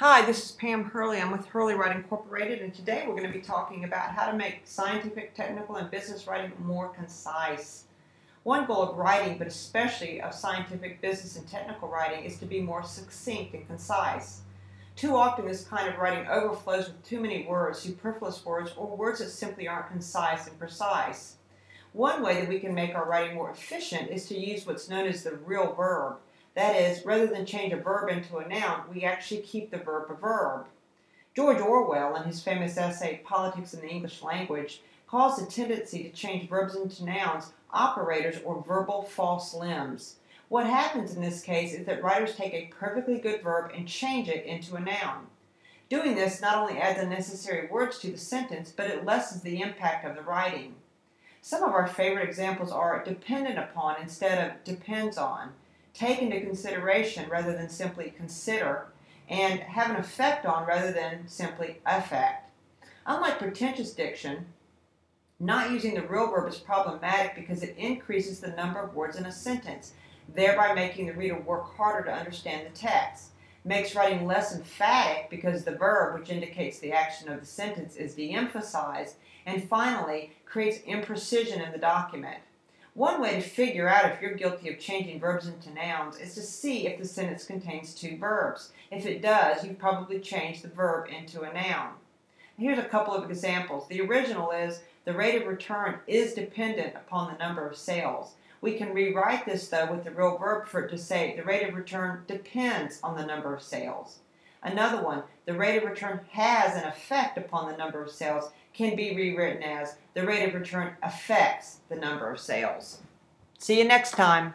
Hi, this is Pam Hurley. I'm with Hurley Writing Incorporated, and today we're going to be talking about how to make scientific, technical, and business writing more concise. One goal of writing, but especially of scientific, business, and technical writing, is to be more succinct and concise. Too often, this kind of writing overflows with too many words, superfluous words, or words that simply aren't concise and precise. One way that we can make our writing more efficient is to use what's known as the real verb. That is, rather than change a verb into a noun, we actually keep the verb a verb. George Orwell, in his famous essay Politics and the English Language, calls the tendency to change verbs into nouns operators or verbal false limbs. What happens in this case is that writers take a perfectly good verb and change it into a noun. Doing this not only adds the necessary words to the sentence, but it lessens the impact of the writing. Some of our favorite examples are dependent upon instead of depends on take into consideration rather than simply consider, and have an effect on rather than simply affect. Unlike pretentious diction, not using the real verb is problematic because it increases the number of words in a sentence, thereby making the reader work harder to understand the text. Makes writing less emphatic because the verb, which indicates the action of the sentence, is de emphasized. And finally, creates imprecision in the document. One way to figure out if you're guilty of changing verbs into nouns is to see if the sentence contains two verbs. If it does, you've probably changed the verb into a noun. Here's a couple of examples. The original is the rate of return is dependent upon the number of sales. We can rewrite this though with the real verb for it to say the rate of return depends on the number of sales. Another one, the rate of return has an effect upon the number of sales, can be rewritten as the rate of return affects the number of sales. See you next time.